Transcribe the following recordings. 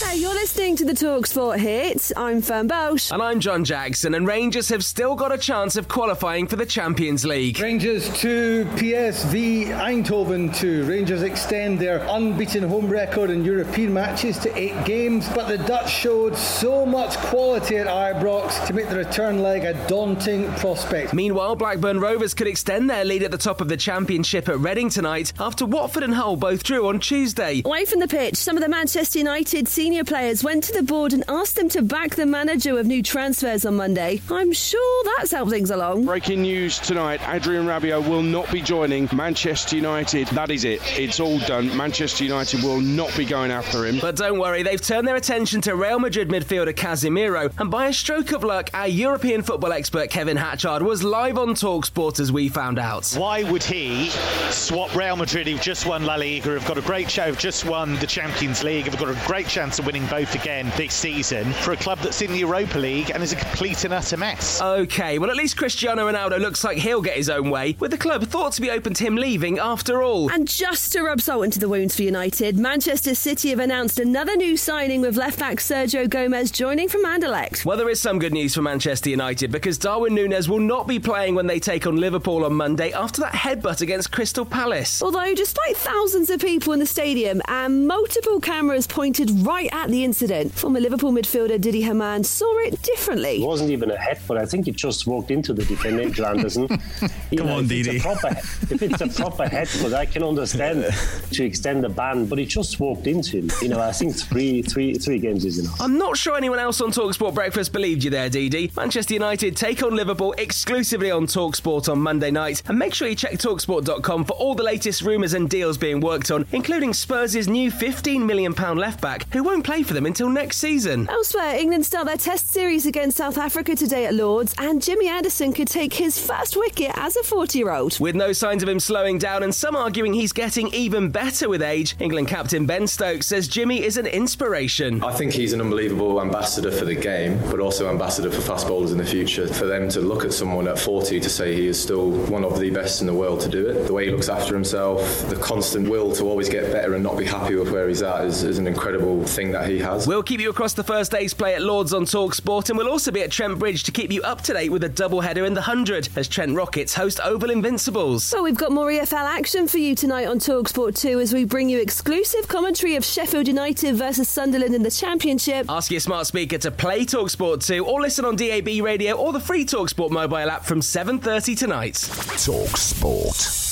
So you're listening to the Talksport hit. I'm Fern Bosch. And I'm John Jackson, and Rangers have still got a chance of qualifying for the Champions League. Rangers 2, PSV Eindhoven 2. Rangers extend their unbeaten home record in European matches to eight games, but the Dutch showed so much quality at Ibrox to make the return leg a daunting prospect. Meanwhile, Blackburn Rovers could extend their lead at the top of the Championship at Reading tonight after Watford and Hull both drew on Tuesday. Away from the pitch, some of the Manchester United senior players went to the board and asked them to back the manager of new transfers on Monday. I'm sure that's helped things along. Breaking news tonight Adrien Rabiot will not be joining Manchester United. That is it. It's all done. Manchester United will not be going after him. But don't worry, they've turned their attention to Real Madrid midfielder Casemiro, and by a stroke of luck, our European football expert Kevin Hatchard was live on Talksport as we found out. Why would he swap Real Madrid, who've just won La Liga, have got a great show, have just won the Champions League, have got a great chance of winning both again this season for a club that's in the Europa League and is a complete and utter mess. Okay, well, at least Cristiano Ronaldo looks like he'll get his own way, with the club thought to be open to him leaving after all. And just to rub salt into the wounds for United, Manchester City have announced another new signing with left back Sergio Gomez joining from Anderlecht. Well, there is some good news for Manchester United because Darwin Núñez will not be playing when they take on Liverpool on Monday after that headbutt against Crystal Palace. Although, despite thousands of people in the stadium and multiple cameras pointed right at the incident. Former Liverpool midfielder Didi Hamann saw it differently. It wasn't even a hit, but I think it just walked into the defender, Andersen. Come know, on, Didi. if it's a proper hit, but I can understand to extend the ban, but it just walked into him. You know, I think three, three, three games is enough. I'm not sure anyone else on Talksport Breakfast believed you there, Didi. Manchester United take on Liverpool exclusively on Talksport on Monday night, and make sure you check Talksport.com for all the latest rumours and deals being worked on, including Spurs' new 15 million pound left back, who won't play for them until next season. Elsewhere, England start their test series against South Africa today at Lords, and Jimmy Anderson could take his first wicket as a 40 year old. With no signs of him slowing down, and some arguing he's getting even better with age, England captain Ben Stokes says Jimmy is an inspiration. I think he's an unbelievable ambassador for the game, but also ambassador for fast bowlers in the future. For them to look at someone at 40 to say he is still one of the best in the world to do it, the way he looks after himself, the constant will to always get better and not be happy with where he's at is, is an incredible thing that he has. We'll keep you across the first day's play at Lords on Talk Sport, and we'll also be at Trent Bridge to keep you up to date with a doubleheader in the 100 as Trent Rockets host Oval Invincibles. Well, we've got more EFL action for you tonight on Talk Sport 2 as we bring you exclusive commentary of Sheffield United versus Sunderland in the Championship. Ask your smart speaker to play Talk Sport 2 or listen on DAB radio or the free Talk Sport mobile app from 7:30 tonight. Talk Sport.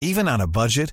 Even on a budget,